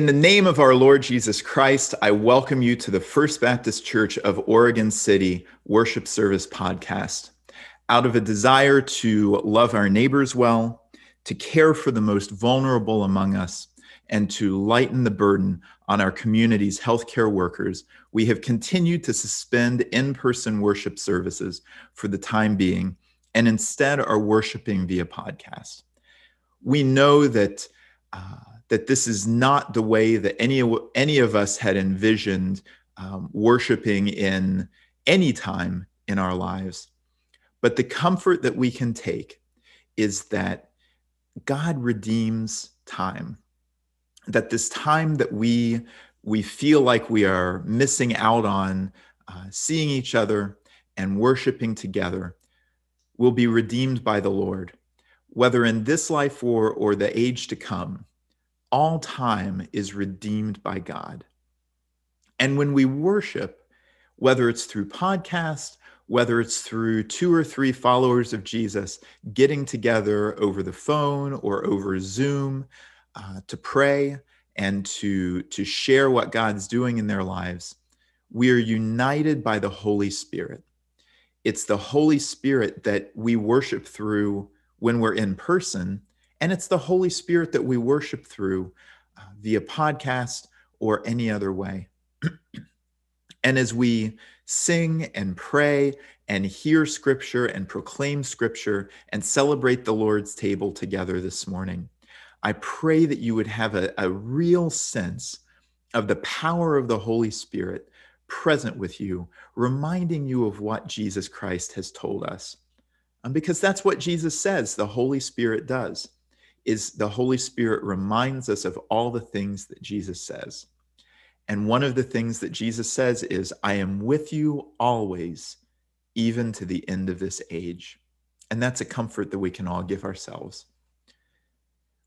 In the name of our Lord Jesus Christ, I welcome you to the First Baptist Church of Oregon City Worship Service podcast. Out of a desire to love our neighbors well, to care for the most vulnerable among us, and to lighten the burden on our community's healthcare workers, we have continued to suspend in person worship services for the time being and instead are worshiping via podcast. We know that. Uh, that this is not the way that any, any of us had envisioned um, worshiping in any time in our lives. But the comfort that we can take is that God redeems time. That this time that we we feel like we are missing out on uh, seeing each other and worshiping together will be redeemed by the Lord, whether in this life or, or the age to come all time is redeemed by God. And when we worship, whether it's through podcast, whether it's through two or three followers of Jesus getting together over the phone or over Zoom uh, to pray and to, to share what God's doing in their lives, we are united by the Holy Spirit. It's the Holy Spirit that we worship through when we're in person and it's the Holy Spirit that we worship through uh, via podcast or any other way. and as we sing and pray and hear scripture and proclaim scripture and celebrate the Lord's table together this morning, I pray that you would have a, a real sense of the power of the Holy Spirit present with you, reminding you of what Jesus Christ has told us. And because that's what Jesus says the Holy Spirit does is the Holy Spirit reminds us of all the things that Jesus says. And one of the things that Jesus says is, I am with you always, even to the end of this age. And that's a comfort that we can all give ourselves.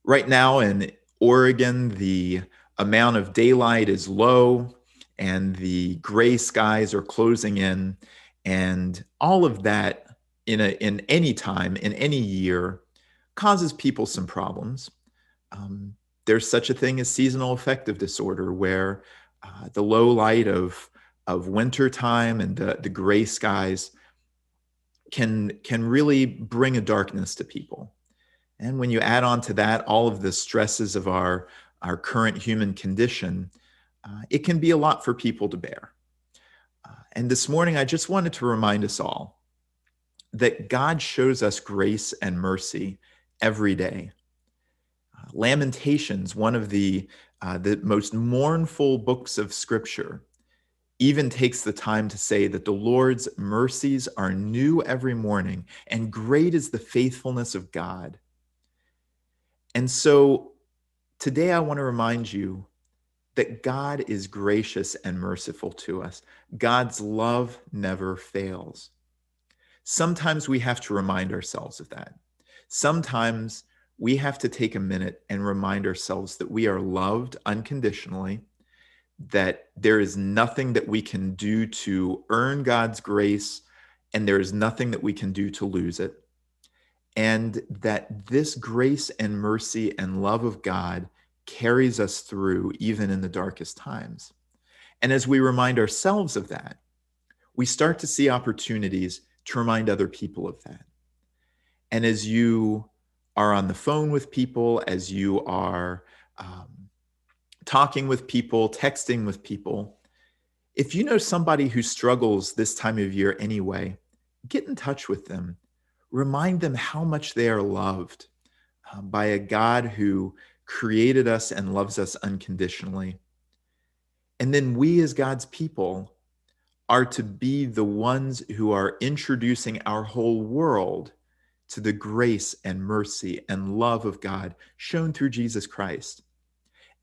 Right now in Oregon, the amount of daylight is low and the gray skies are closing in. And all of that in, a, in any time, in any year, causes people some problems. Um, there's such a thing as seasonal affective disorder, where uh, the low light of of winter time and the, the gray skies can can really bring a darkness to people. And when you add on to that all of the stresses of our our current human condition, uh, it can be a lot for people to bear. Uh, and this morning, I just wanted to remind us all that God shows us grace and mercy every day. Uh, Lamentations, one of the, uh, the most mournful books of Scripture, even takes the time to say that the Lord's mercies are new every morning, and great is the faithfulness of God. And so today I want to remind you that God is gracious and merciful to us. God's love never fails. Sometimes we have to remind ourselves of that sometimes we have to take a minute and remind ourselves that we are loved unconditionally, that there is nothing that we can do to earn God's grace, and there is nothing that we can do to lose it. And that this grace and mercy and love of God carries us through even in the darkest times. And as we remind ourselves of that, we start to see opportunities to remind other people of that. And as you are on the phone with people, as you are um, talking with people, texting with people, if you know somebody who struggles this time of year anyway, get in touch with them. Remind them how much they are loved um, by a God who created us and loves us unconditionally. And then we, as God's people, are to be the ones who are introducing our whole world to the grace and mercy and love of God shown through Jesus Christ.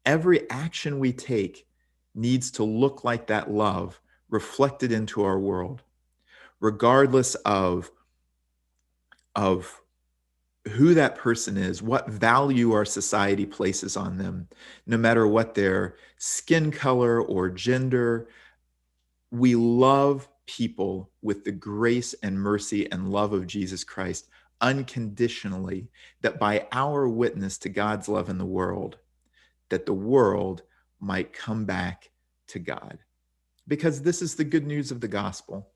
Every action we take needs to look like that love reflected into our world, regardless of, of who that person is, what value our society places on them, no matter what their skin color or gender. We love people with the grace and mercy and love of Jesus Christ unconditionally that by our witness to God's love in the world, that the world might come back to God. Because this is the good news of the gospel.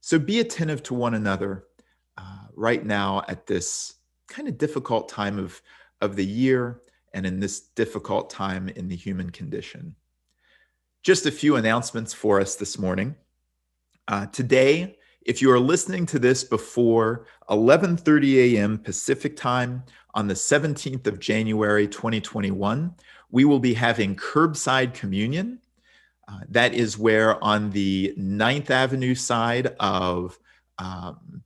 So be attentive to one another uh, right now at this kind of difficult time of, of the year and in this difficult time in the human condition. Just a few announcements for us this morning. Uh, today, if you are listening to this before 11:30 a.m. Pacific time on the 17th of January 2021, we will be having curbside communion. Uh, that is where on the 9th Avenue side of um,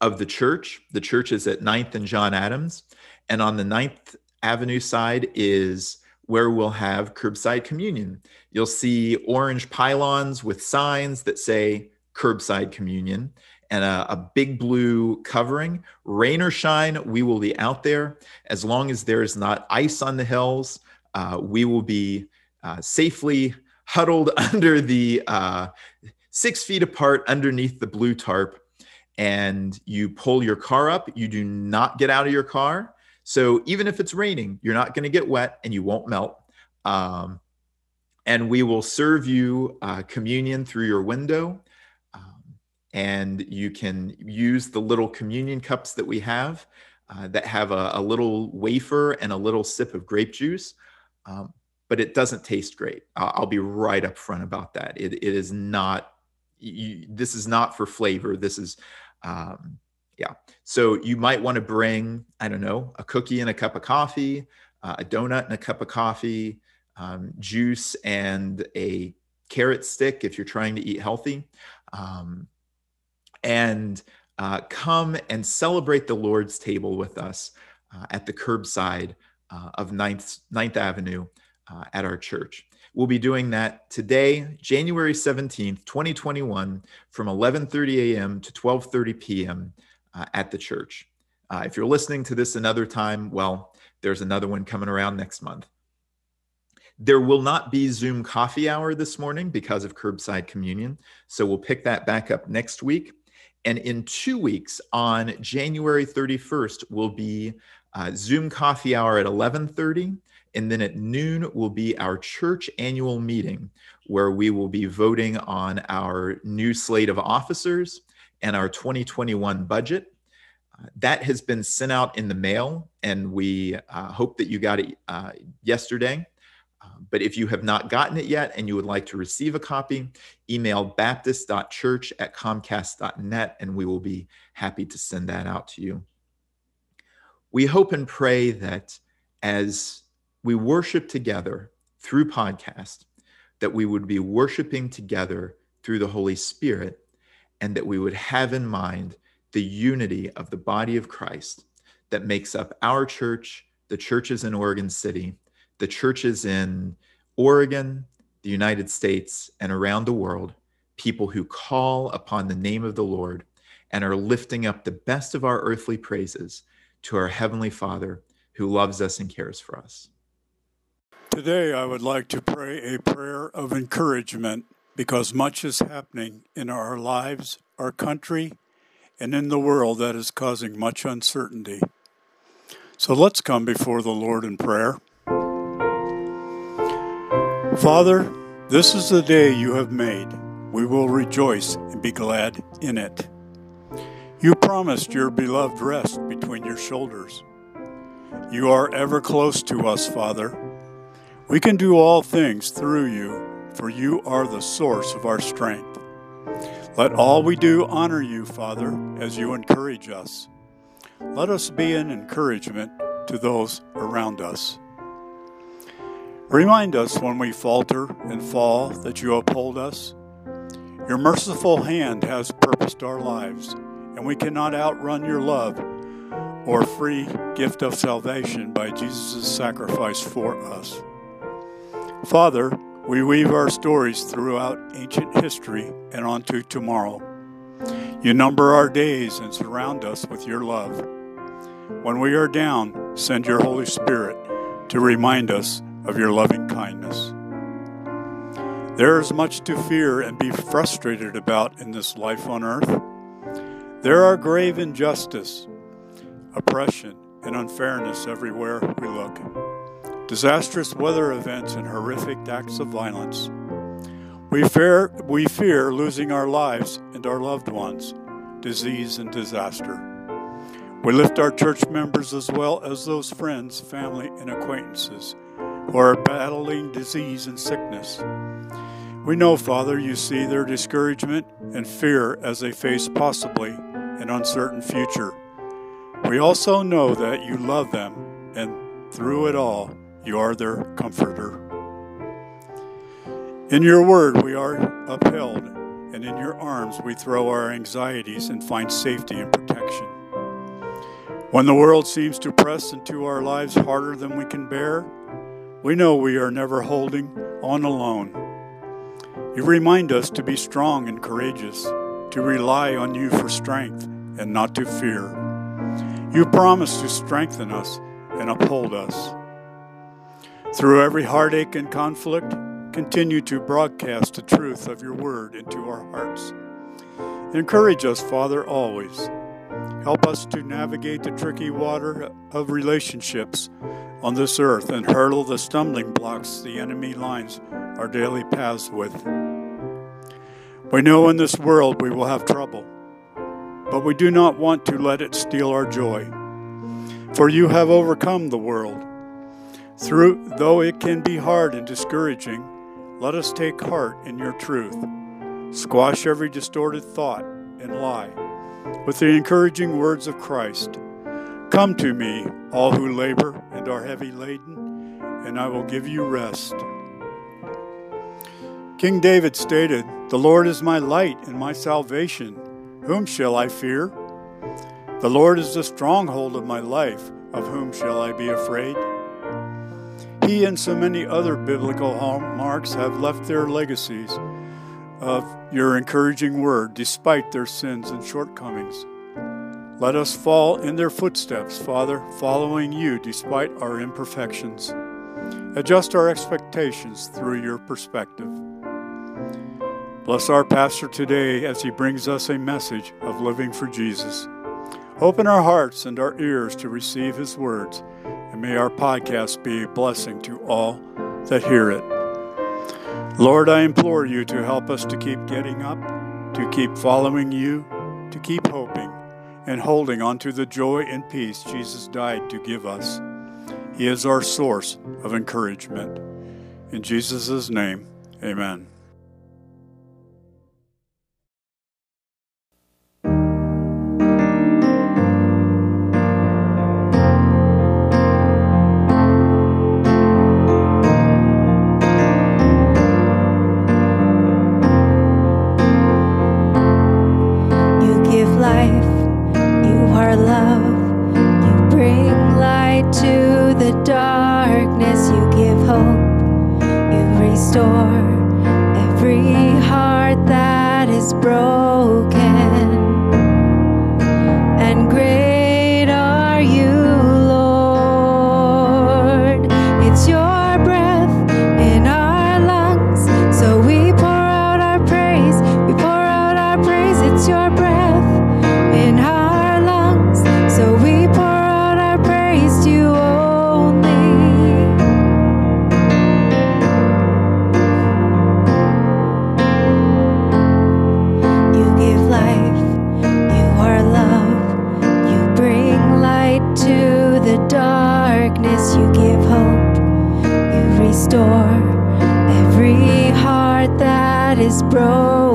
of the church, the church is at 9th and John Adams, and on the 9th Avenue side is where we'll have curbside communion. You'll see orange pylons with signs that say curbside communion and a, a, big blue covering. Rain or shine, we will be out there. As long as there is not ice on the hills, uh, we will be uh, safely huddled under the uh, six feet apart underneath the blue tarp. And you pull your car up. You do not get out of your car. So even if it's raining, you're not going to get wet and you won't melt. Um, and we will serve you uh, communion through your window. And you can use the little communion cups that we have uh, that have a, a, little wafer and a little sip of grape juice. Um, but it doesn't taste great. I'll, I'll, be right up front about that. It, it is not, you, this is not for flavor. This is, um, yeah. So you might want to bring, I don't know, a cookie and a cup of coffee, uh, a donut and a cup of coffee, um, juice and a carrot stick if you're trying to eat healthy. Um, and uh, come and celebrate the Lord's table with us uh, at the curbside uh, of 9th, 9th Avenue uh, at our church. We'll be doing that today, January 17th, 2021, from 11:30 a.m. to 12:30 p.m uh, at the church. Uh, if you're listening to this another time, well, there's another one coming around next month. There will not be Zoom coffee hour this morning because of curbside communion. So we'll pick that back up next week. And in two weeks, on January 31st, will be uh, Zoom coffee hour at 11:30, and then at noon will be our church annual meeting, where we will be voting on our new slate of officers and our 2021 budget. Uh, that has been sent out in the mail, and we uh, hope that you got it uh, yesterday. But if you have not gotten it yet and you would like to receive a copy, email baptist.church at comcast.net, and we will be happy to send that out to you. We hope and pray that as we worship together through podcast, that we would be worshiping together through the Holy Spirit and that we would have in mind the unity of the body of Christ that makes up our church, the churches in Oregon City, the churches in Oregon, the United States, and around the world, people who call upon the name of the Lord and are lifting up the best of our earthly praises to our Heavenly Father who loves us and cares for us. Today, I would like to pray a prayer of encouragement because much is happening in our lives, our country, and in the world that is causing much uncertainty. So let's come before the Lord in prayer. Father, this is the day you have made. We will rejoice and be glad in it. You promised your beloved rest between your shoulders. You are ever close to us, Father. We can do all things through you for you are the source of our strength. Let all we do honor you, Father, as you encourage us. Let us be an encouragement to those around us. Remind us when we falter and fall that you uphold us. Your merciful hand has purposed our lives, and we cannot outrun your love or free gift of salvation by Jesus' sacrifice for us. Father, we weave our stories throughout ancient history and onto tomorrow. You number our days and surround us with your love. When we are down, send your Holy Spirit to remind us of your loving kindness. There is much to fear and be frustrated about in this life on earth. There are grave injustice, oppression, and unfairness everywhere we look. disastrous weather events, and horrific acts of violence. We fear, we fear losing our lives and our loved ones, disease and disaster. We lift our church members as well as those friends, family, and acquaintances who are battling disease and sickness. We know, Father, you see their discouragement and fear as they face possibly an uncertain future. We also know that you love them, and through it all, you are their comforter. In your word, we are upheld, and in your arms, we throw our anxieties and find safety and protection. When the world seems to press into our lives harder than we can bear, we know we are never holding on alone. You remind us to be strong and courageous, to rely on you for strength and not to fear. You promise to strengthen us and uphold us. Through every heartache and conflict, continue to broadcast the truth of your word into our hearts. Encourage us, Father, always. Help us to navigate the tricky water of relationships on this earth and hurdle the stumbling blocks the enemy lines our daily paths with. We know in this world we will have trouble, but we do not want to let it steal our joy. For you have overcome the world. Through though it can be hard and discouraging, let us take heart in your truth. Squash every distorted thought and lie with the encouraging words of Christ. Come to me, all who labor and are heavy laden, and I will give you rest. King David stated, The Lord is my light and my salvation. Whom shall I fear? The Lord is the stronghold of my life. Of whom shall I be afraid? He and so many other biblical hallmarks have left their legacies of your encouraging word despite their sins and shortcomings. Let us fall in their footsteps, Father, following you despite our imperfections. Adjust our expectations through your perspective. Bless our pastor today as he brings us a message of living for Jesus. Open our hearts and our ears to receive his words, and may our podcast be a blessing to all that hear it. Lord, I implore you to help us to keep getting up, to keep following you, to keep hoping, and holding onto the joy and peace Jesus died to give us. He is our source of encouragement. In Jesus' name, amen. Shout your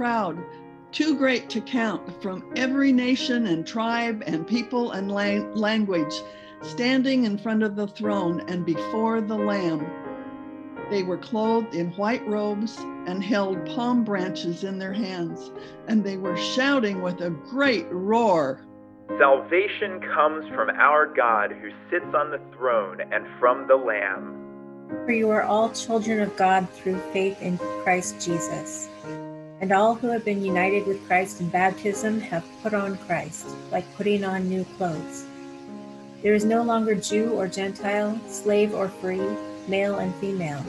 crowd, too great to count, from every nation and tribe and people and lang- language, standing in front of the throne and before the Lamb. They were clothed in white robes and held palm branches in their hands, and they were shouting with a great roar. Salvation comes from our God who sits on the throne and from the Lamb. For you are all children of God through faith in Christ Jesus. And all who have been united with Christ in baptism have put on Christ, like putting on new clothes. There is no longer Jew or Gentile, slave or free, male and female,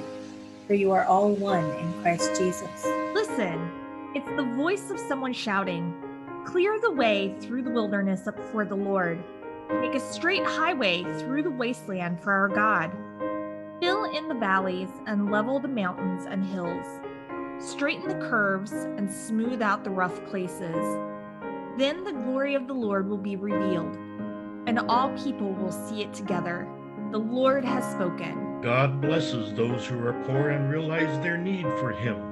for you are all one in Christ Jesus. Listen, it's the voice of someone shouting, Clear the way through the wilderness for the Lord. Make a straight highway through the wasteland for our God. Fill in the valleys and level the mountains and hills. Straighten the curves and smooth out the rough places. Then the glory of the Lord will be revealed, and all people will see it together. The Lord has spoken. God blesses those who are poor and realize their need for Him,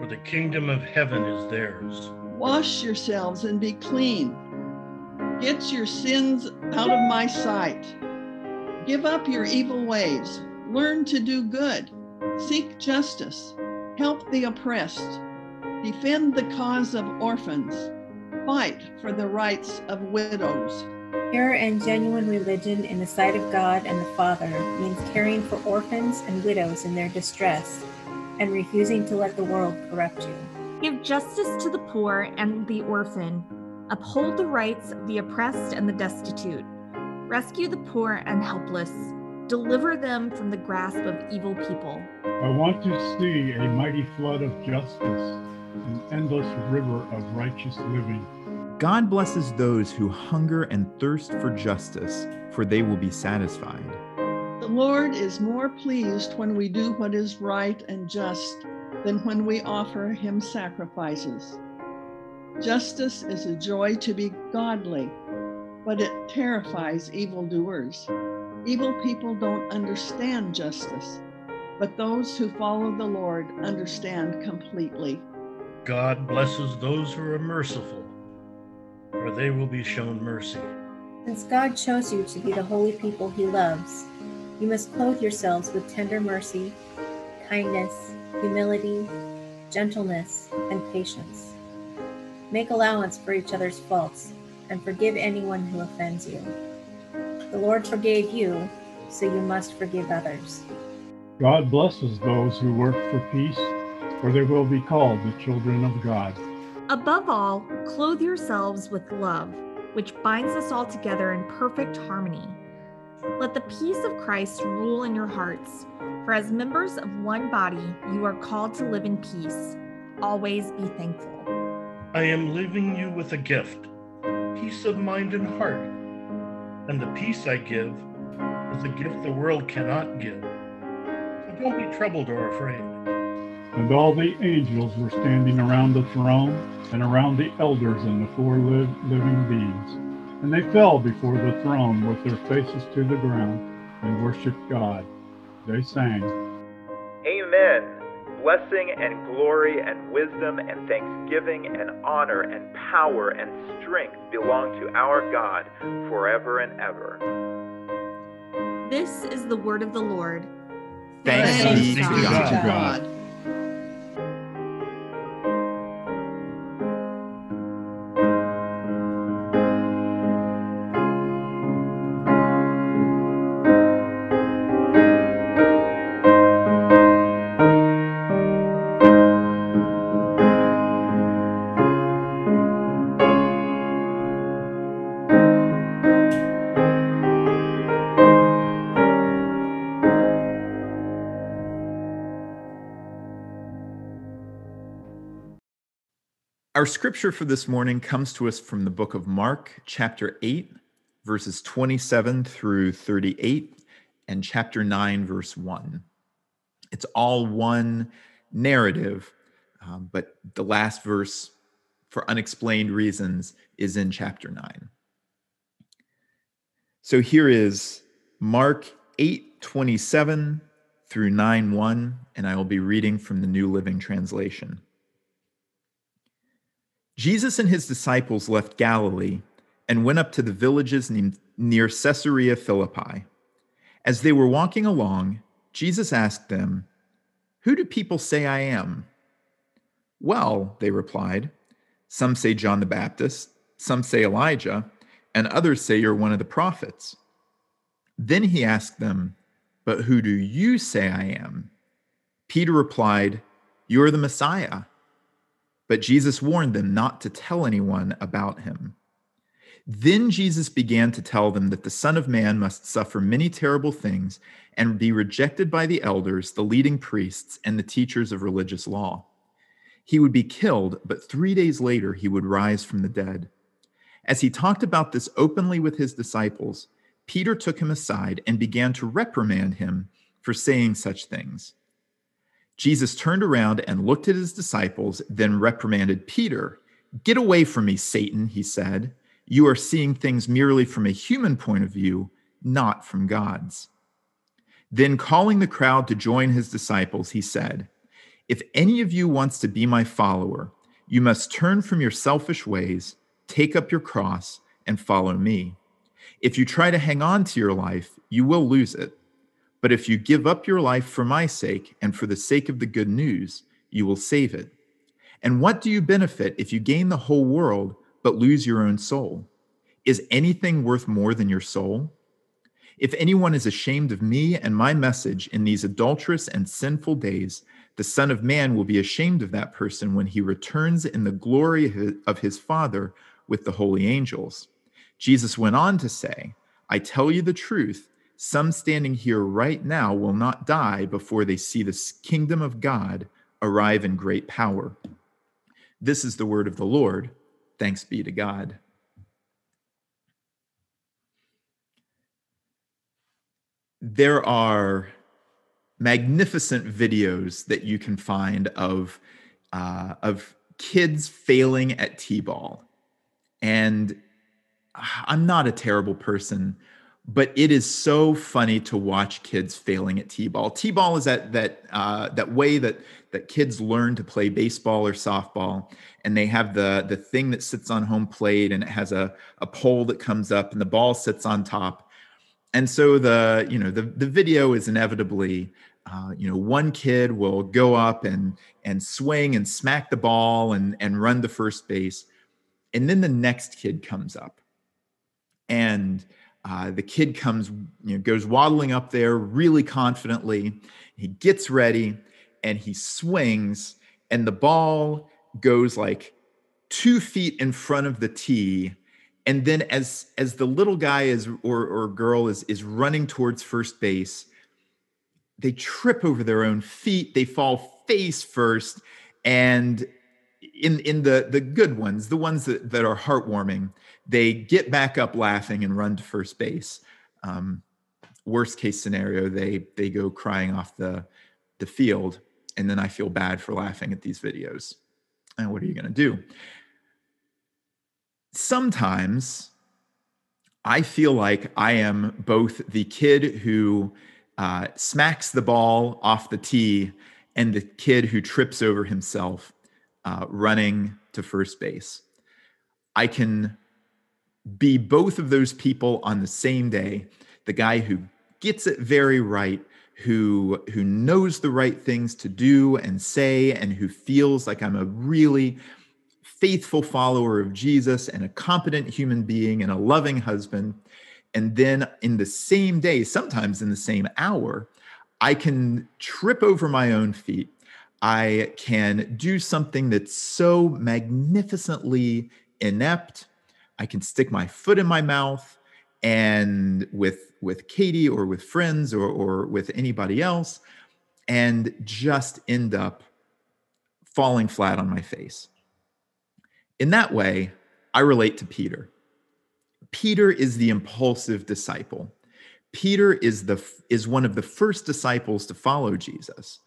for the kingdom of heaven is theirs. Wash yourselves and be clean. Get your sins out of my sight. Give up your evil ways. Learn to do good. Seek justice. Help the oppressed. Defend the cause of orphans. Fight for the rights of widows. Pure and genuine religion in the sight of God and the Father means caring for orphans and widows in their distress and refusing to let the world corrupt you. Give justice to the poor and the orphan. Uphold the rights of the oppressed and the destitute. Rescue the poor and helpless. Deliver them from the grasp of evil people. I want to see a mighty flood of justice, an endless river of righteous living. God blesses those who hunger and thirst for justice, for they will be satisfied. The Lord is more pleased when we do what is right and just than when we offer him sacrifices. Justice is a joy to be godly, but it terrifies evildoers. Evil people don't understand justice, but those who follow the Lord understand completely. God blesses those who are merciful, for they will be shown mercy. Since God chose you to be the holy people he loves, you must clothe yourselves with tender mercy, kindness, humility, gentleness, and patience. Make allowance for each other's faults and forgive anyone who offends you. The Lord forgave you, so you must forgive others. God blesses those who work for peace, for they will be called the children of God. Above all, clothe yourselves with love, which binds us all together in perfect harmony. Let the peace of Christ rule in your hearts, for as members of one body, you are called to live in peace. Always be thankful. I am leaving you with a gift peace of mind and heart. And the peace I give is a gift the world cannot give. So don't be troubled or afraid. And all the angels were standing around the throne and around the elders and the four live, living beings. And they fell before the throne with their faces to the ground and worshiped God. They sang, Amen. Blessing and glory and wisdom and thanksgiving and honor and power and strength belong to our God forever and ever. This is the word of the Lord. Thanks, Thanks be be to to God. God. Our scripture for this morning comes to us from the book of Mark, chapter 8, verses 27 through 38, and chapter 9, verse 1. It's all one narrative, um, but the last verse, for unexplained reasons, is in chapter 9. So here is Mark 8, 27 through 9, 1, and I will be reading from the New Living Translation. Jesus and his disciples left Galilee and went up to the villages near Caesarea Philippi. As they were walking along, Jesus asked them, Who do people say I am? Well, they replied, Some say John the Baptist, some say Elijah, and others say you're one of the prophets. Then he asked them, But who do you say I am? Peter replied, You are the Messiah. But Jesus warned them not to tell anyone about him. Then Jesus began to tell them that the Son of Man must suffer many terrible things and be rejected by the elders, the leading priests, and the teachers of religious law. He would be killed, but three days later he would rise from the dead. As he talked about this openly with his disciples, Peter took him aside and began to reprimand him for saying such things. Jesus turned around and looked at his disciples, then reprimanded Peter. Get away from me, Satan, he said. You are seeing things merely from a human point of view, not from God's. Then, calling the crowd to join his disciples, he said, If any of you wants to be my follower, you must turn from your selfish ways, take up your cross, and follow me. If you try to hang on to your life, you will lose it. But if you give up your life for my sake and for the sake of the good news, you will save it. And what do you benefit if you gain the whole world but lose your own soul? Is anything worth more than your soul? If anyone is ashamed of me and my message in these adulterous and sinful days, the Son of Man will be ashamed of that person when he returns in the glory of his Father with the holy angels. Jesus went on to say, I tell you the truth. Some standing here right now will not die before they see the kingdom of God arrive in great power. This is the word of the Lord. Thanks be to God. There are magnificent videos that you can find of, uh, of kids failing at T ball. And I'm not a terrible person, but it is so funny to watch kids failing at t-ball. T-ball is that that uh, that way that that kids learn to play baseball or softball, and they have the the thing that sits on home plate, and it has a a pole that comes up, and the ball sits on top. And so the you know the the video is inevitably uh, you know one kid will go up and and swing and smack the ball and and run to first base, and then the next kid comes up, and uh, the kid comes, you know, goes waddling up there really confidently. He gets ready and he swings, and the ball goes like two feet in front of the tee. And then as as the little guy is or, or girl is is running towards first base, they trip over their own feet. They fall face first, and in in the the good ones, the ones that, that are heartwarming, they get back up laughing and run to first base. Um, worst case scenario, they they go crying off the the field. and then I feel bad for laughing at these videos. And what are you going to do? Sometimes I feel like I am both the kid who uh, smacks the ball off the tee and the kid who trips over himself uh, running to first base. I can be both of those people on the same day. The guy who gets it very right who who knows the right things to do and say and who feels like I'm a really faithful follower of Jesus and a competent human being and a loving husband. And then in the same day sometimes in the same hour I can trip over my own feet. I can do something that's so magnificently inept I can stick my foot in my mouth and with with Katie or with friends or or with anybody else and just end up falling flat on my face. In that way, I relate to Peter. Peter is the impulsive disciple. Peter is the is one of the first disciples to follow Jesus.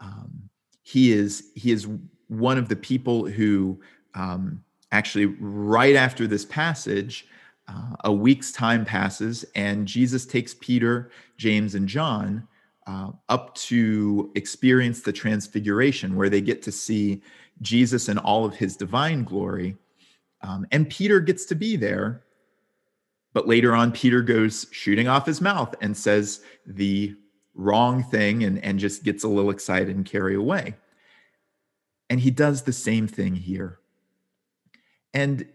Um, he is he is one of the people who um, actually right after this passage uh, a week's time passes, and Jesus takes Peter, James, and John uh, up to experience the transfiguration, where they get to see Jesus in all of his divine glory. Um, and Peter gets to be there. But later on, Peter goes shooting off his mouth and says the wrong thing and, and just gets a little excited and carry away. And he does the same thing here. And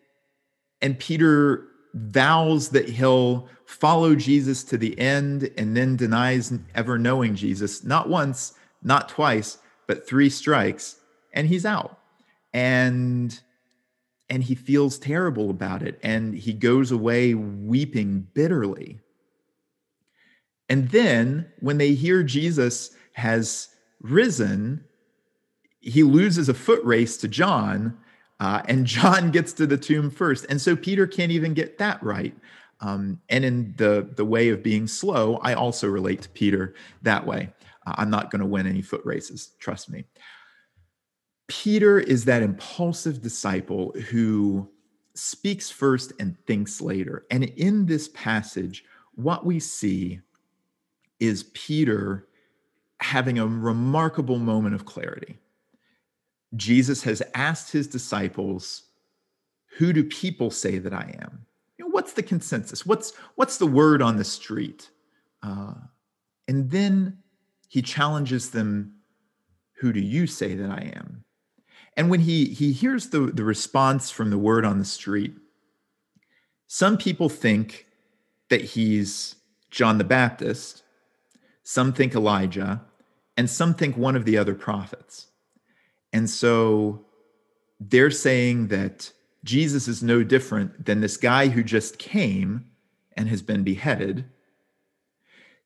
and Peter vows that he'll follow Jesus to the end and then denies ever knowing Jesus, not once, not twice, but three strikes, and he's out. And and he feels terrible about it and he goes away weeping bitterly. And then when they hear Jesus has risen, he loses a foot race to John uh, and John gets to the tomb first. And so Peter can't even get that right. Um, and in the, the way of being slow, I also relate to Peter that way. Uh, I'm not going to win any foot races, trust me. Peter is that impulsive disciple who speaks first and thinks later. And in this passage, what we see is Peter having a remarkable moment of clarity. Jesus has asked his disciples, Who do people say that I am? You know, what's the consensus? What's, what's the word on the street? Uh, and then he challenges them, Who do you say that I am? And when he, he hears the, the response from the word on the street, some people think that he's John the Baptist, some think Elijah, and some think one of the other prophets. And so they're saying that Jesus is no different than this guy who just came and has been beheaded.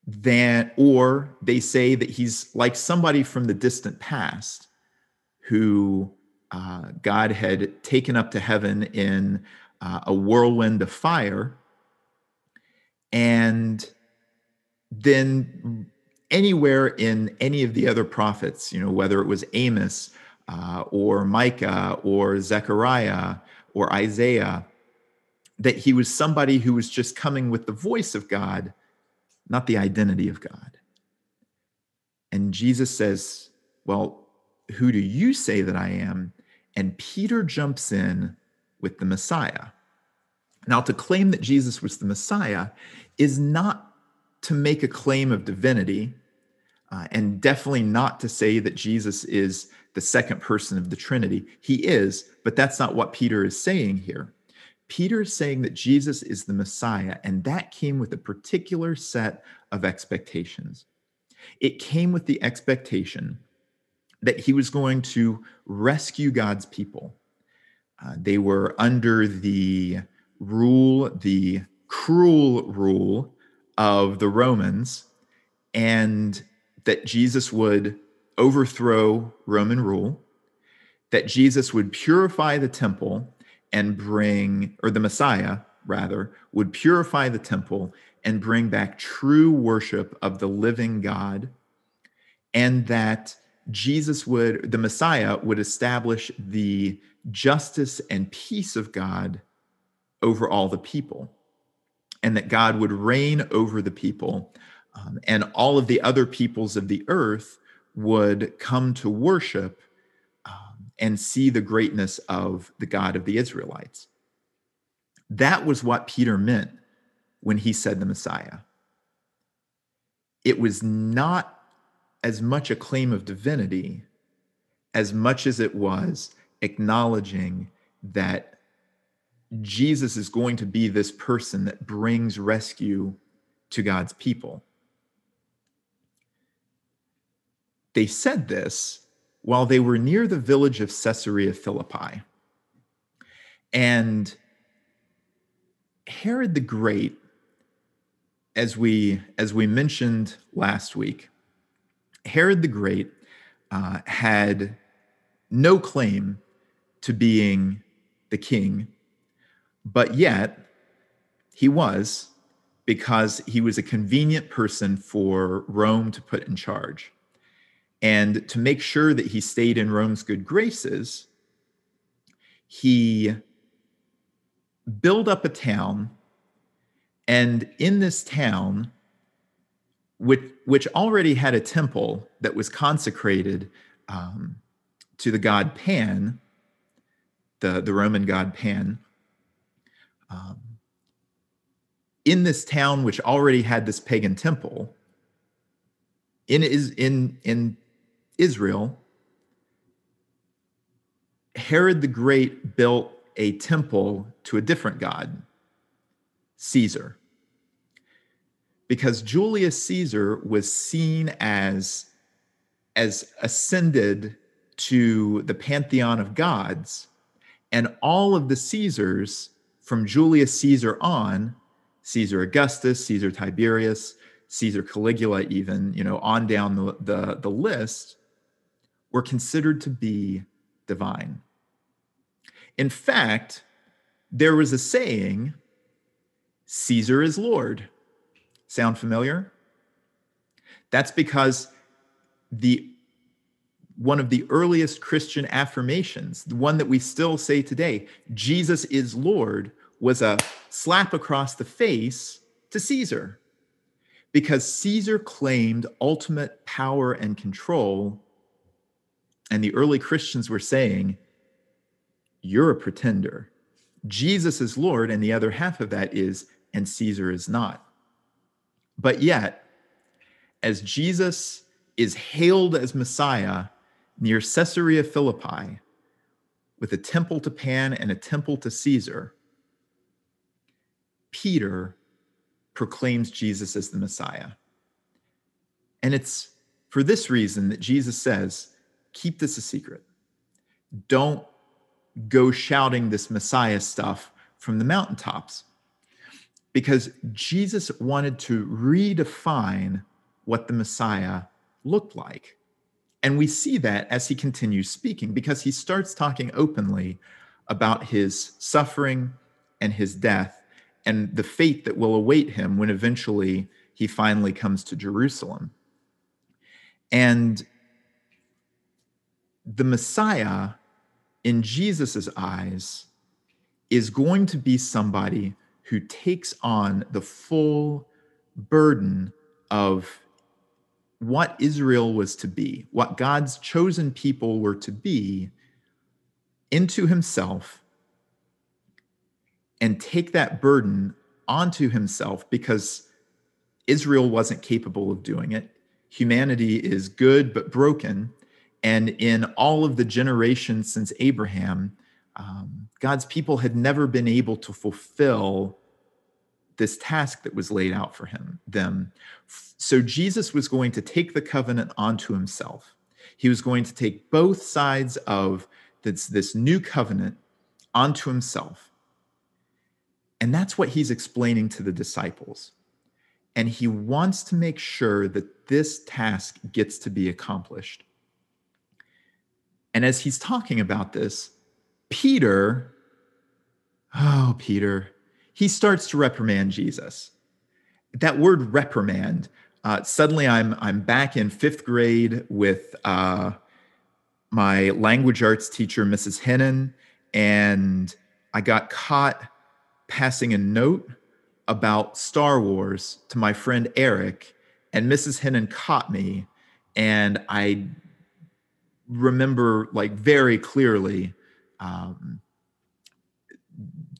That, or they say that he's like somebody from the distant past who uh, God had taken up to heaven in uh, a whirlwind of fire. And then anywhere in any of the other prophets, you know, whether it was Amos uh, or Micah or Zechariah or Isaiah, that he was somebody who was just coming with the voice of God, not the identity of God. And Jesus says, Well, who do you say that I am? And Peter jumps in with the Messiah. Now, to claim that Jesus was the Messiah is not to make a claim of divinity, uh, and definitely not to say that Jesus is the second person of the Trinity. He is, but that's not what Peter is saying here. Peter is saying that Jesus is the Messiah, and that came with a particular set of expectations. It came with the expectation that he was going to rescue God's people. Uh, they were under the rule, the cruel rule of the Romans, and that Jesus would overthrow Roman rule, that Jesus would purify the temple and bring, or the Messiah rather, would purify the temple and bring back true worship of the living God, and that Jesus would, the Messiah would establish the justice and peace of God over all the people, and that God would reign over the people, um, and all of the other peoples of the earth would come to worship um, and see the greatness of the God of the Israelites. That was what Peter meant when he said the Messiah. It was not as much a claim of divinity as much as it was acknowledging that Jesus is going to be this person that brings rescue to God's people. They said this while they were near the village of Caesarea Philippi. And Herod the Great, as we as we mentioned last week, Herod the Great uh, had no claim to being the king, but yet he was because he was a convenient person for Rome to put in charge. And to make sure that he stayed in Rome's good graces, he built up a town. And in this town, which, which already had a temple that was consecrated um, to the god Pan, the, the Roman god Pan, um, in this town, which already had this pagan temple, in, is, in, in Israel, Herod the Great built a temple to a different god, Caesar. Because Julius Caesar was seen as, as ascended to the pantheon of gods, and all of the Caesars from Julius Caesar on, Caesar Augustus, Caesar Tiberius, Caesar Caligula, even, you know, on down the, the, the list, were considered to be divine. In fact, there was a saying Caesar is Lord. Sound familiar? That's because the one of the earliest Christian affirmations, the one that we still say today, Jesus is Lord, was a slap across the face to Caesar. Because Caesar claimed ultimate power and control and the early Christians were saying, You're a pretender. Jesus is Lord, and the other half of that is, and Caesar is not. But yet, as Jesus is hailed as Messiah near Caesarea Philippi, with a temple to Pan and a temple to Caesar, Peter proclaims Jesus as the Messiah. And it's for this reason that Jesus says, keep this a secret. Don't go shouting this Messiah stuff from the mountaintops because Jesus wanted to redefine what the Messiah looked like. And we see that as he continues speaking because he starts talking openly about his suffering and his death and the fate that will await him when eventually he finally comes to Jerusalem. And the Messiah, in Jesus's eyes, is going to be somebody who takes on the full burden of what Israel was to be, what God's chosen people were to be, into himself and take that burden onto himself because Israel wasn't capable of doing it. Humanity is good but broken. And in all of the generations since Abraham, um, God's people had never been able to fulfill this task that was laid out for him them. So jesus was going to take the covenant onto himself. He was going to take both sides of this, this new covenant onto himself. And that's what he's explaining to the disciples. And he wants to make sure that this task gets to be accomplished and as he's talking about this, Peter, oh, Peter, he starts to reprimand Jesus. That word reprimand uh, suddenly I'm I'm back in fifth grade with uh, my language arts teacher, Mrs. Hennon, and I got caught passing a note about Star Wars to my friend Eric, and Mrs. Hennon caught me, and I remember like very clearly um,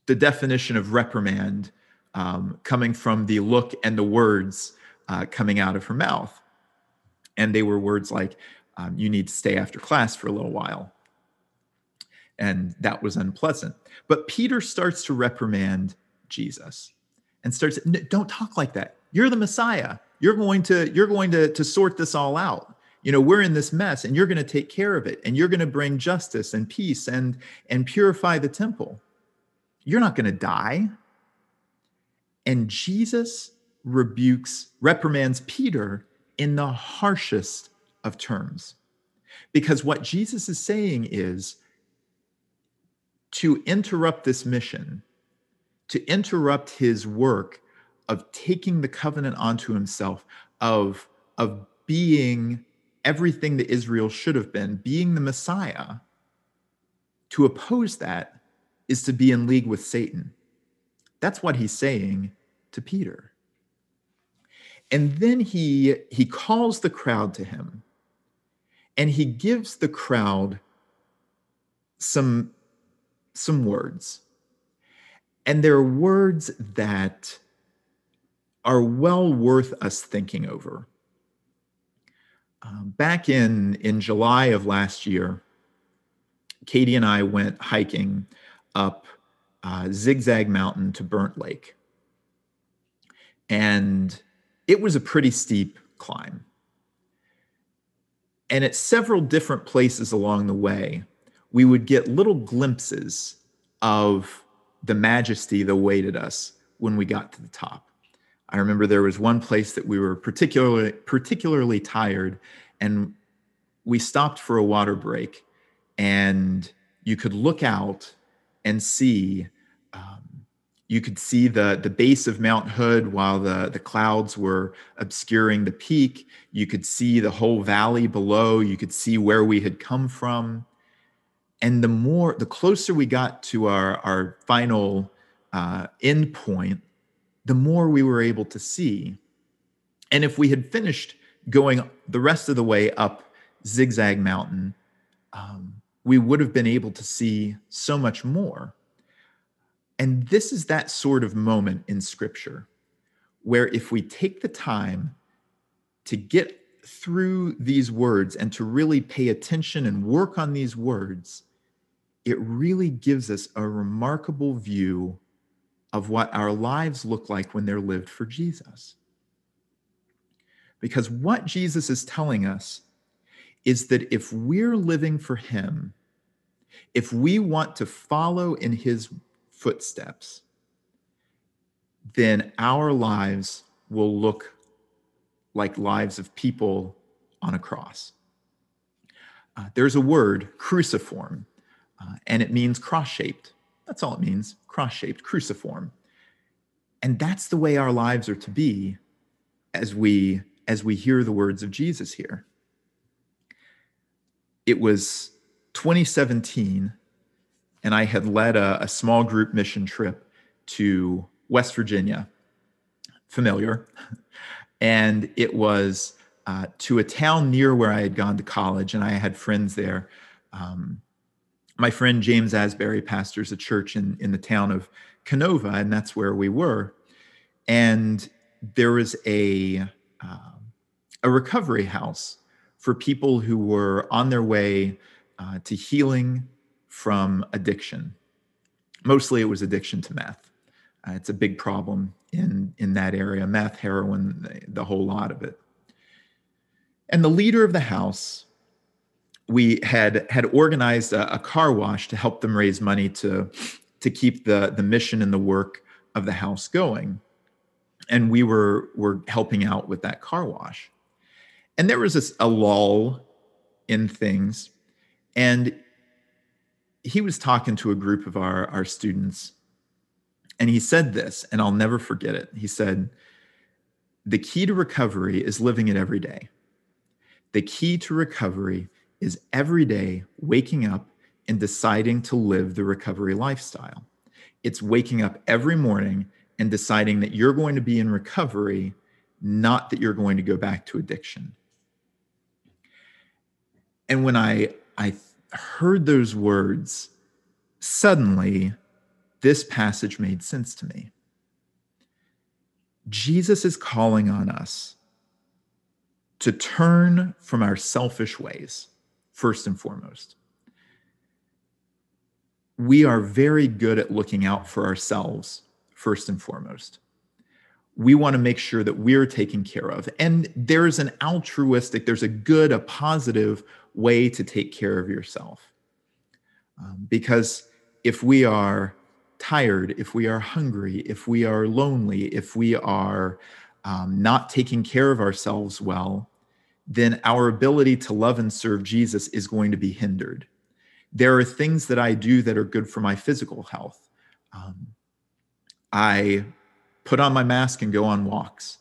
the definition of reprimand um, coming from the look and the words uh, coming out of her mouth. And they were words like, um, you need to stay after class for a little while. And that was unpleasant. But Peter starts to reprimand Jesus and starts, don't talk like that. You're the Messiah. You're going to, you're going to, to sort this all out. You know, we're in this mess and you're going to take care of it and you're going to bring justice and peace and, and purify the temple. You're not going to die. And Jesus rebukes, reprimands Peter in the harshest of terms. Because what Jesus is saying is to interrupt this mission, to interrupt his work of taking the covenant onto himself, of, of being everything that Israel should have been, being the Messiah, to oppose that is to be in league with Satan. That's what he's saying to Peter. And then he he calls the crowd to him and he gives the crowd some some words. And they're words that are well worth us thinking over. Uh, back in in July of last year, Katie and I went hiking up uh, Zigzag Mountain to Burnt Lake. And it was a pretty steep climb. And at several different places along the way, we would get little glimpses of the majesty that awaited us when we got to the top. I remember there was one place that we were particularly particularly tired and we stopped for a water break and you could look out and see um, you could see the the base of Mount Hood while the the clouds were obscuring the peak. You could see the whole valley below. You could see where we had come from. And the more the closer we got to our our final uh, end point, the more we were able to see. And if we had finished going the rest of the way up Zigzag Mountain, um, we would have been able to see so much more. And this is that sort of moment in Scripture where if we take the time to get through these words and to really pay attention and work on these words, it really gives us a remarkable view of what our lives look like when they're lived for Jesus. Because what Jesus is telling us is that if we're living for Him, if we want to follow in His footsteps, then our lives will look like lives of people on a cross. Uh, there's a word, cruciform, uh, and it means cross shaped. That's all it means cross shaped, cruciform. And that's the way our lives are to be as we as we hear the words of Jesus here. It was 2017 and I had led a, a small group mission trip to West Virginia, familiar, and it was uh, to a town near where I had gone to college, and I had friends there. Um, my friend James Asbury pastors a church in, in the town of Kenova, and that's where we were. And there was a uh, a recovery house for people who were on their way uh, to healing from addiction. Mostly it was addiction to meth. Uh, it's a big problem in, in that area meth, heroin, the, the whole lot of it. And the leader of the house, we had had organized a, a, car wash to help them raise money to to keep the the mission and the work of the house going and we were were helping out with that car wash and there was this, a lull in things and he was talking to a group of our, our students, and he said this, and I'll never forget it. He said, the key to recovery is living it every day. The key to recovery is every day waking up and deciding to live the recovery lifestyle. It's waking up every morning and deciding that you're going to be in recovery, not that you're going to go back to addiction. And when I, I heard those words, suddenly this passage made sense to me. Jesus is calling on us to turn from our selfish ways, first and foremost. We are very good at looking out for ourselves, first and foremost. We want to make sure that we're taken care of. And there's an altruistic, there's a good, a positive way to take care of yourself. Um, because if we are tired, if we are hungry, if we are lonely, if we are um, not taking care of ourselves well, then our ability to love and serve Jesus is going to be hindered. There are things that I do that are good for my physical health. Um, I put on my mask and go on walks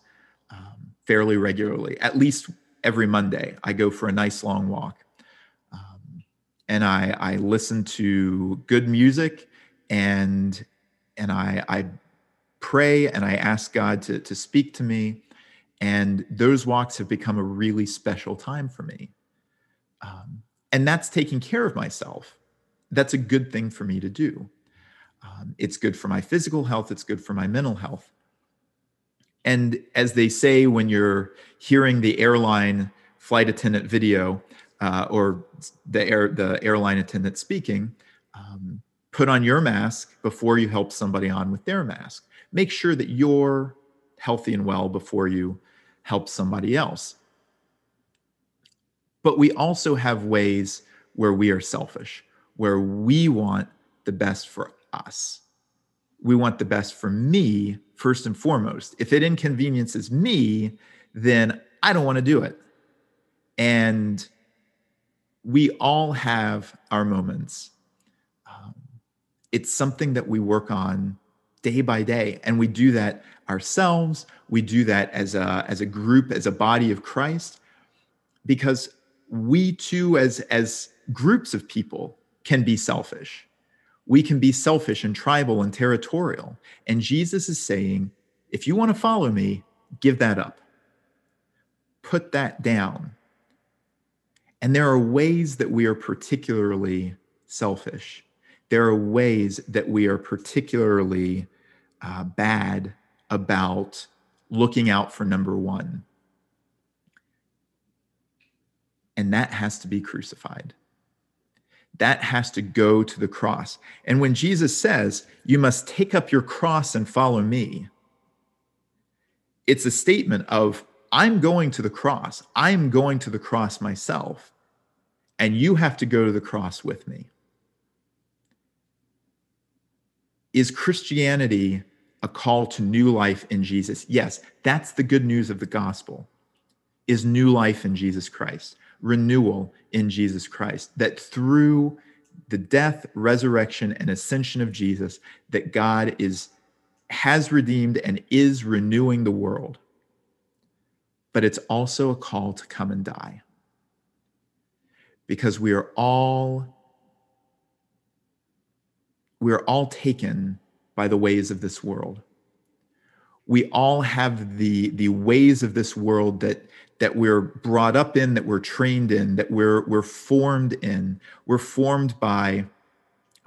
um, fairly regularly, at least every Monday. I go for a nice long walk. Um, and I, I listen to good music and and I, I pray and I ask God to, to speak to me. And those walks have become a really special time for me. Um, and that's taking care of myself. That's a good thing for me to do. Um, it's good for my physical health, it's good for my mental health. And as they say when you're hearing the airline flight attendant video uh, or the air the airline attendant speaking, um, put on your mask before you help somebody on with their mask. Make sure that you're healthy and well before you help somebody else. But we also have ways where we are selfish, where we want the best for us. We want the best for me first and foremost. If it inconveniences me, then I don't want to do it. And we all have our moments um, it's something that we work on day by day and we do that ourselves. We do that as a as a group as a body of christ because we too as as groups of people can be selfish. We can be selfish and tribal and territorial. And jesus is saying if you want to follow me give that up. Put that down. And there are ways that we are particularly selfish. There are ways that we are particularly uh, bad about looking out for number one. And that has to be crucified. That has to go to the cross. And when Jesus says, You must take up your cross and follow me, it's a statement of, I'm going to the cross. I'm going to the cross myself. And you have to go to the cross with me. Is Christianity a call to new life in Jesus? Yes, that's the good news of the gospel. Is new life in Jesus Christ, renewal in Jesus Christ, that through the death, resurrection and ascension of Jesus that God is has redeemed and is renewing the world. But it's also a call to come and die. Because we are all we're all taken by the ways of this world. We all have the, the ways of this world that, that we're brought up in, that we're trained in, that we're, we're formed in. We're formed by,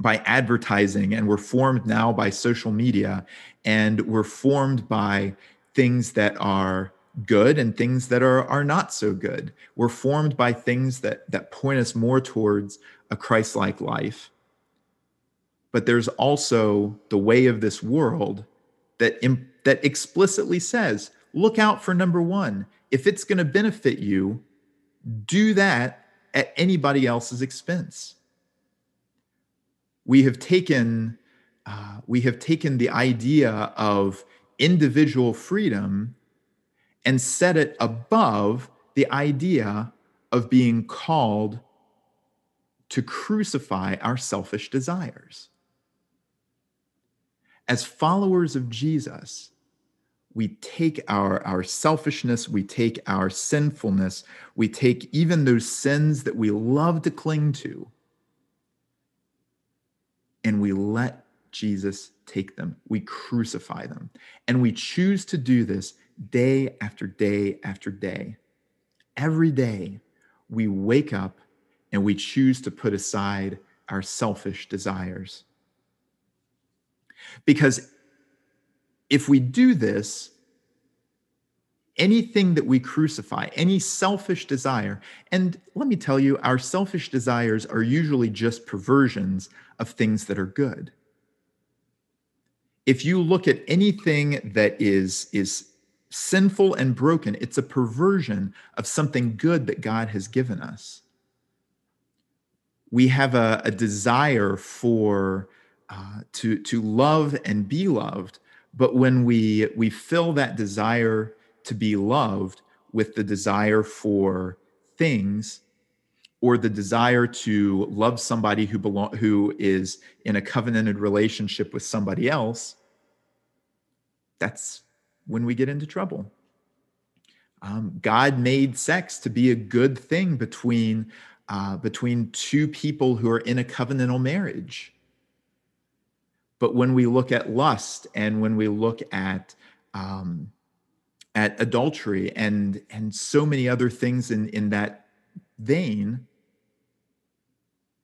by advertising, and we're formed now by social media, and we're formed by things that are good and things that are, are not so good. We're formed by things that, that point us more towards a Christ like life but there's also the way of this world that that explicitly says look out for number 1 if it's going to benefit you do that at anybody else's expense. We have taken uh, we have taken the idea of individual freedom and set it above the idea of being called to crucify our selfish desires as followers of Jesus, we take our, our selfishness, we take our sinfulness, we take even those sins that we love to cling to, and we let Jesus take them. We crucify them. And we choose to do this day after day after day. Every day, we wake up and we choose to put aside our selfish desires. Because if we do this, anything that we crucify, any selfish desire, and let me tell you, our selfish desires are usually just perversions of things that are good. If you look at anything that is, is sinful and broken, it's a perversion of something good that God has given us. We have a, a desire for uh, to to love and be loved, but when we we fill that desire to be loved with the desire for things or the desire to love somebody who belong who is in a covenanted relationship with somebody else that's when we get into trouble. Um, God made sex to be a good thing between uh, between two people who are in a covenantal marriage. But when we look at lust and when we look at um, at adultery and and so many other things in in that vein,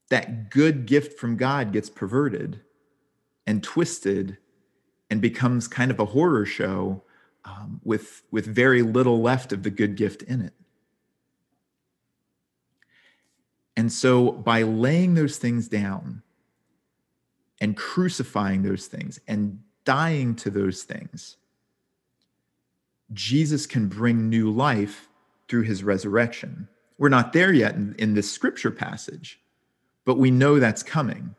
that good gift from God gets perverted and twisted and becomes kind of a horror show um, with, with very little left of the good gift in it. And so, by laying those things down and crucifying those things and dying to those things, Jesus can bring new life through his resurrection. We're not there yet in, in this scripture passage, but we know that's coming.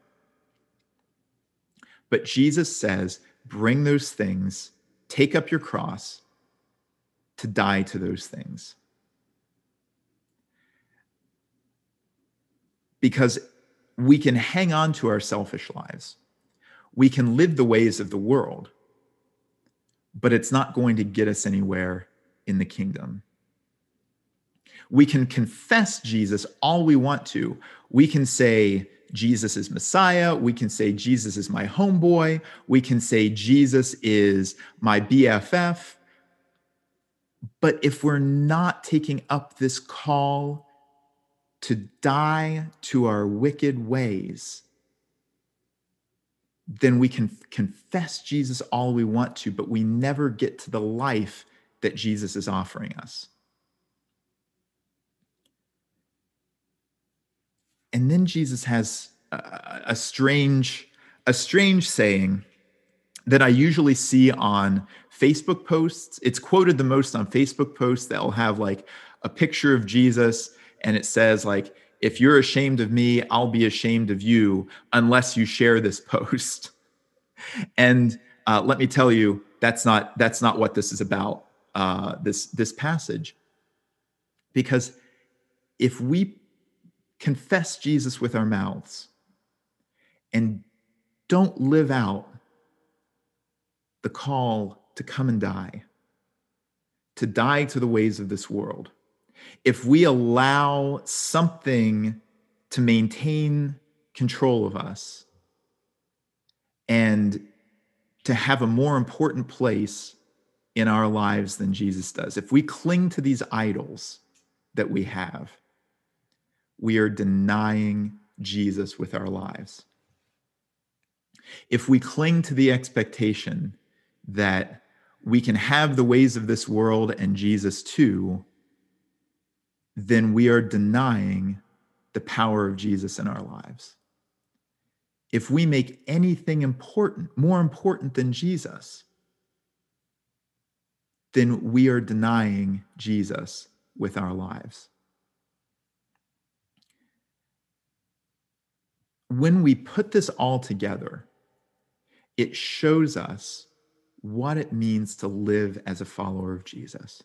But Jesus says, bring those things take up your cross to die to those things. Because we can hang on to our selfish lives. We can live the ways of the world, but it's not going to get us anywhere in the kingdom. We can confess Jesus all we want to. We can say, Jesus is Messiah. We can say Jesus is my homeboy. We can say Jesus is my BFF. But if we're not taking up this call to die to our wicked ways, then we can confess Jesus all we want to, but we never get to the life that Jesus is offering us. And then Jesus has a, a strange a strange saying that I usually see on Facebook posts. It's quoted the most on Facebook posts that will have like a picture of Jesus and it says like if you're ashamed of me, I'll be ashamed of you unless you share this post. and uh, let me tell you, that's not that's not what this is about. Uh, this this passage, because if we confess Jesus with our mouths and don't live out the call to come and die, to die to the ways of this world, if we allow something to maintain control of us and to have a more important place in our lives than Jesus does, if we cling to these idols that we have, we are denying Jesus with our lives. If we cling to the expectation that we can have the ways of this world and Jesus too, then we are denying the power of Jesus in our lives. If we make anything important, more important than Jesus, then we are denying Jesus with our lives. when we put this all together, it shows us what it means to live as a follower of Jesus.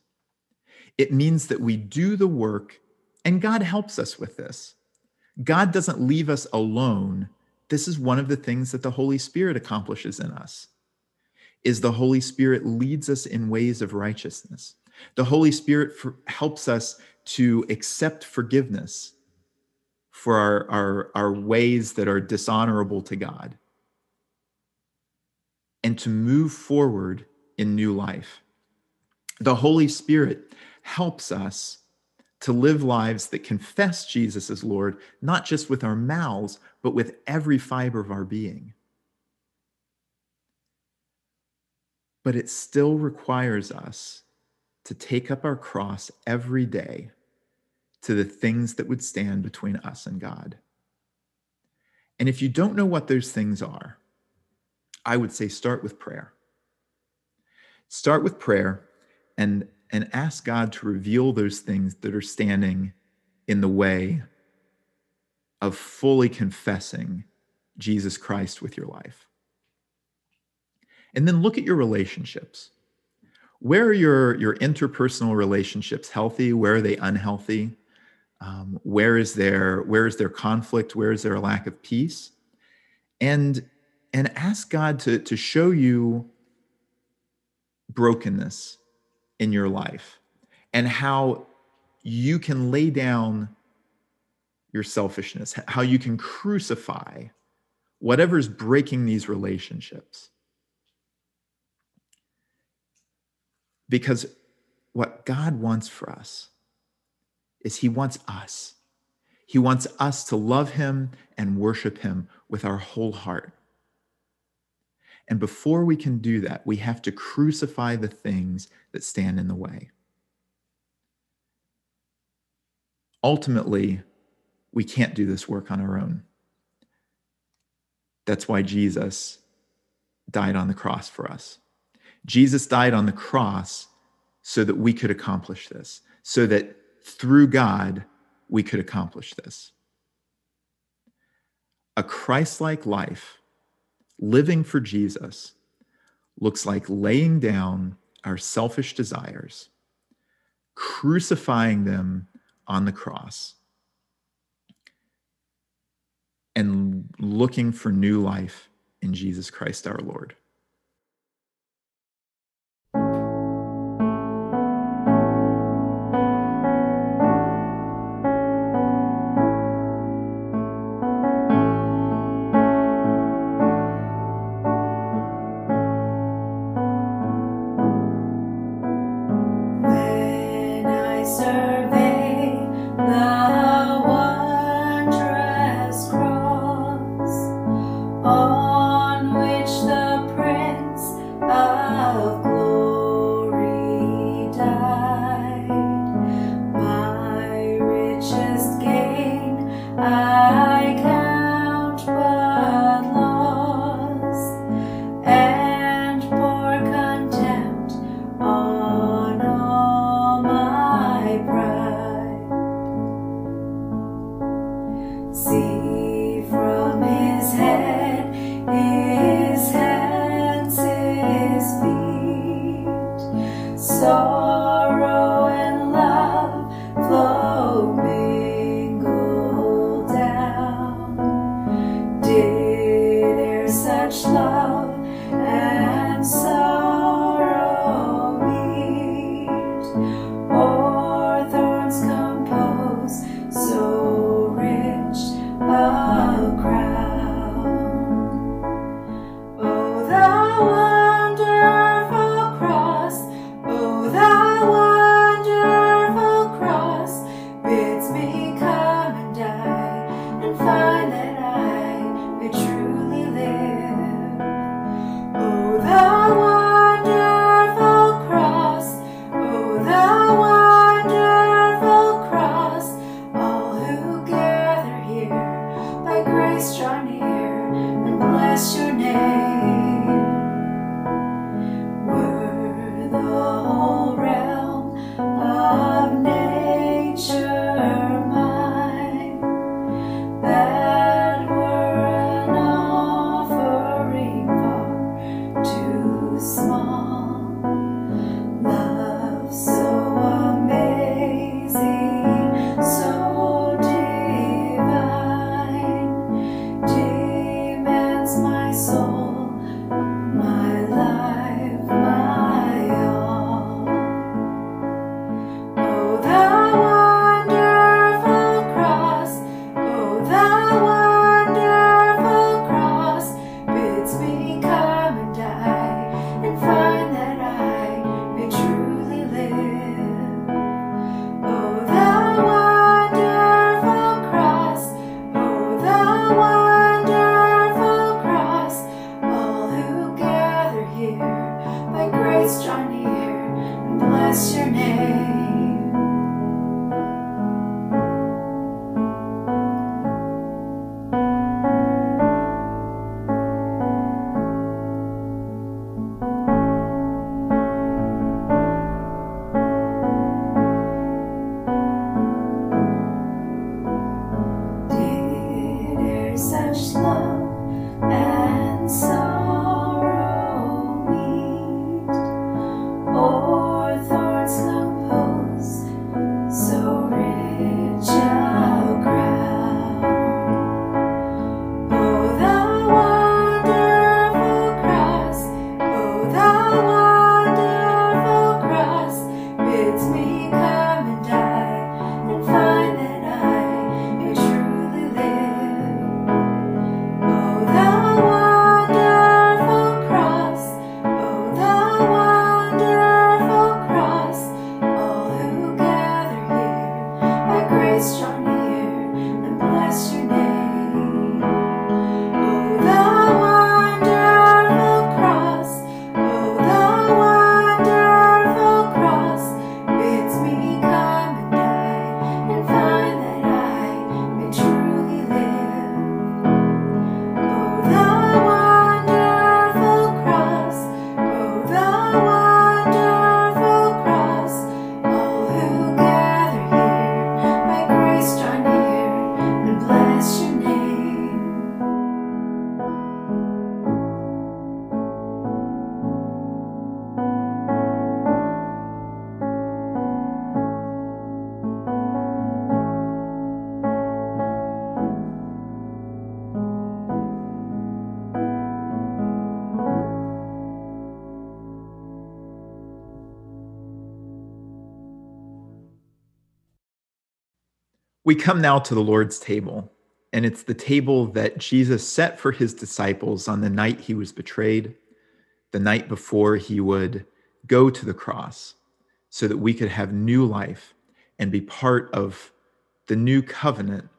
It means that we do the work, and God helps us with this. God doesn't leave us alone. This is one of the things that the Holy Spirit accomplishes in us. is the Holy Spirit leads us in ways of righteousness. The Holy Spirit for, helps us to accept forgiveness for our, our, our ways that are dishonorable to God and to move forward in new life. The Holy Spirit helps us to live lives that confess Jesus as Lord, not just with our mouths, but with every fiber of our being. But it still requires us to take up our cross every day to the things that would stand between us and God. And if you don't know what those things are, I would say start with prayer. Start with prayer and, and ask God to reveal those things that are standing in the way of fully confessing Jesus Christ with your life. And then look at your relationships. Where are your, your interpersonal relationships healthy? Where are they unhealthy? Um, where is there where is there conflict? Where is there a lack of peace? And and ask God to, to show you brokenness in your life and how you can lay down your selfishness, how you can crucify whatever's breaking these relationships. Because what God wants for us is He wants us. He wants us to love Him and worship Him with our whole heart. And before we can do that, we have to crucify the things that stand in the way. Ultimately, we can't do this work on our own. That's why Jesus died on the cross for us. Jesus died on the cross so that we could accomplish this, so that through God we could accomplish this. A Christ like life, living for Jesus, looks like laying down our selfish desires, crucifying them on the cross, and looking for new life in Jesus Christ our Lord. See We come now to the Lord's table, and it's the table that Jesus set for his disciples on the night he was betrayed, the night before he would go to the cross, so that we could have new life and be part of the new covenant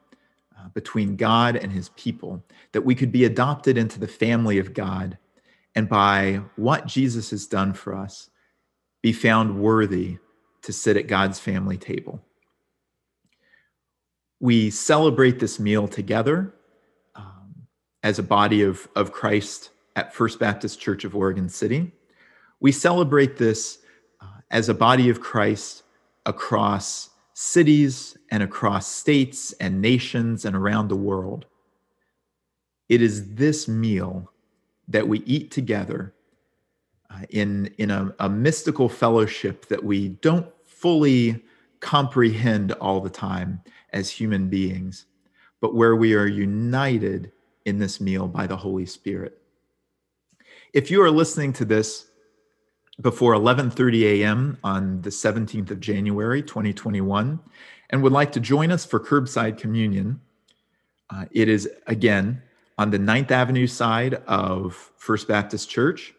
uh, between God and his people, that we could be adopted into the family of God, and by what Jesus has done for us, be found worthy to sit at God's family table we celebrate this meal together um, as a body of, of Christ at First Baptist Church of Oregon City. We celebrate this uh, as a body of Christ across cities and across states and nations and around the world. It is this meal that we eat together uh, in, in a, a mystical fellowship that we don't fully comprehend all the time as human beings, but where we are united in this meal by the Holy Spirit. If you are listening to this before 11:30 a.m. on the 17th of January 2021 and would like to join us for curbside communion, uh, it is again on the 9th Avenue side of First Baptist Church.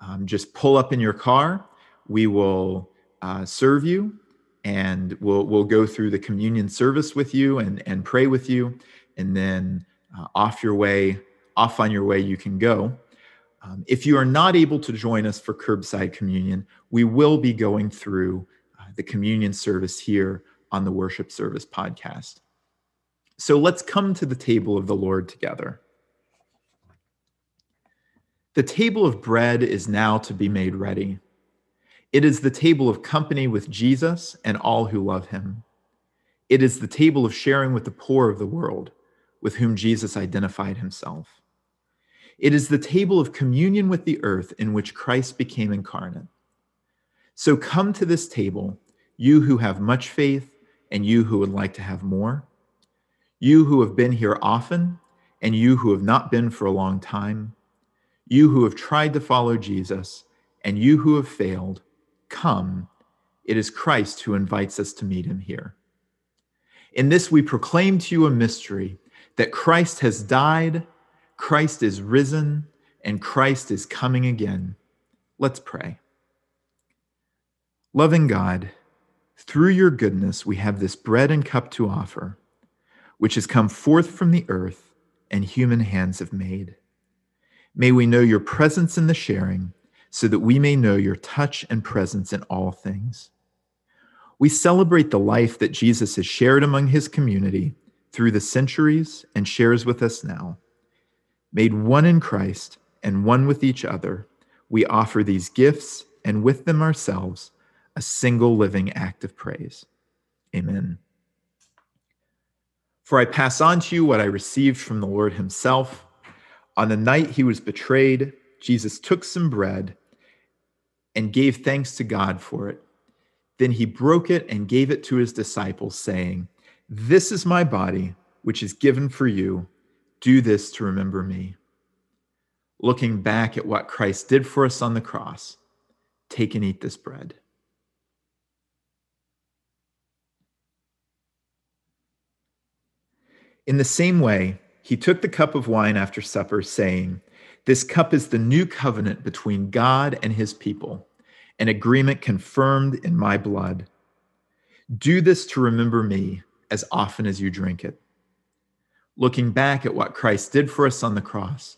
Um, just pull up in your car. We will uh, serve you and we'll we'll go through the communion service with you and and pray with you. And then uh, off your way off on your way you can go. Um, if you are not able to join us for curbside communion we will be going through uh, the communion service here on the worship service podcast. So let's come to the table of the lord together. The table of bread is now to be made ready it is the table of company with Jesus and all who love him. It is the table of sharing with the poor of the world, with whom Jesus identified himself. It is the table of communion with the earth in which Christ became incarnate. So come to this table, you who have much faith and you who would like to have more, you who have been here often and you who have not been for a long time, you who have tried to follow Jesus and you who have failed Come, it is Christ who invites us to meet him here. In this, we proclaim to you a mystery that Christ has died, Christ is risen, and Christ is coming again. Let's pray. Loving God, through your goodness, we have this bread and cup to offer, which has come forth from the earth and human hands have made. May we know your presence in the sharing so that we may know your touch and presence in all things. We celebrate the life that Jesus has shared among his community through the centuries and shares with us now. Made one in Christ and one with each other, we offer these gifts and with them ourselves a single living act of praise. Amen. For I pass on to you what I received from the Lord himself. On the night he was betrayed, Jesus took some bread and gave thanks to God for it. Then he broke it and gave it to his disciples, saying, This is my body, which is given for you. Do this to remember me. Looking back at what Christ did for us on the cross, take and eat this bread. In the same way, he took the cup of wine after supper, saying, This cup is the new covenant between God and his people, an agreement confirmed in my blood. Do this to remember me as often as you drink it. Looking back at what Christ did for us on the cross,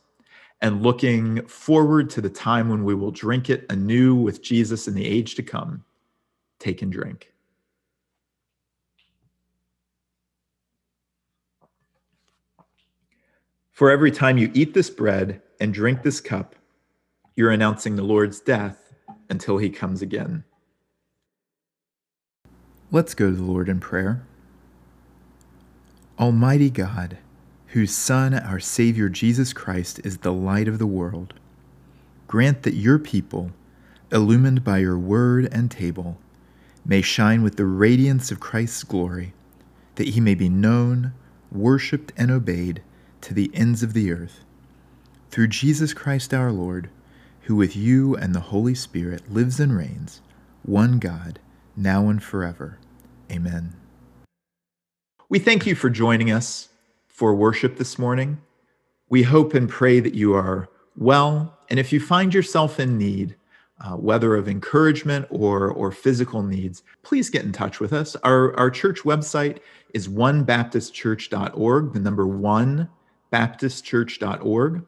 and looking forward to the time when we will drink it anew with Jesus in the age to come, take and drink. For every time you eat this bread and drink this cup, you're announcing the Lord's death until he comes again. Let's go to the Lord in prayer. Almighty God, whose Son, our Savior Jesus Christ, is the light of the world, grant that your people, illumined by your word and table, may shine with the radiance of Christ's glory, that he may be known, worshiped, and obeyed to the ends of the earth. Through Jesus Christ our Lord, who with you and the Holy Spirit lives and reigns, one God, now and forever. Amen. We thank you for joining us for worship this morning. We hope and pray that you are well. And if you find yourself in need, uh, whether of encouragement or, or physical needs, please get in touch with us. Our, our church website is onebaptistchurch.org, the number one baptistchurch.org.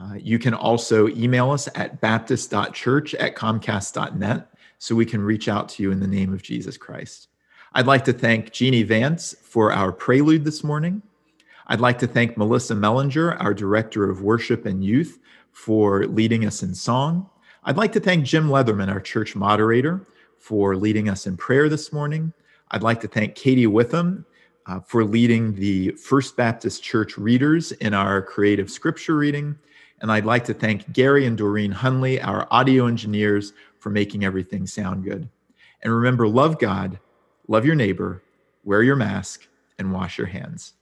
Uh, you can also email us at baptist.church at comcast.net so we can reach out to you in the name of Jesus Christ. I'd like to thank Jeannie Vance for our prelude this morning. I'd like to thank Melissa Mellinger, our Director of Worship and Youth, for leading us in song. I'd like to thank Jim Leatherman, our church moderator, for leading us in prayer this morning. I'd like to thank Katie Witham uh, for leading the First Baptist Church readers in our creative scripture reading. And I'd like to thank Gary and Doreen Hunley, our audio engineers, for making everything sound good. And remember, love God, love your neighbor, wear your mask, and wash your hands.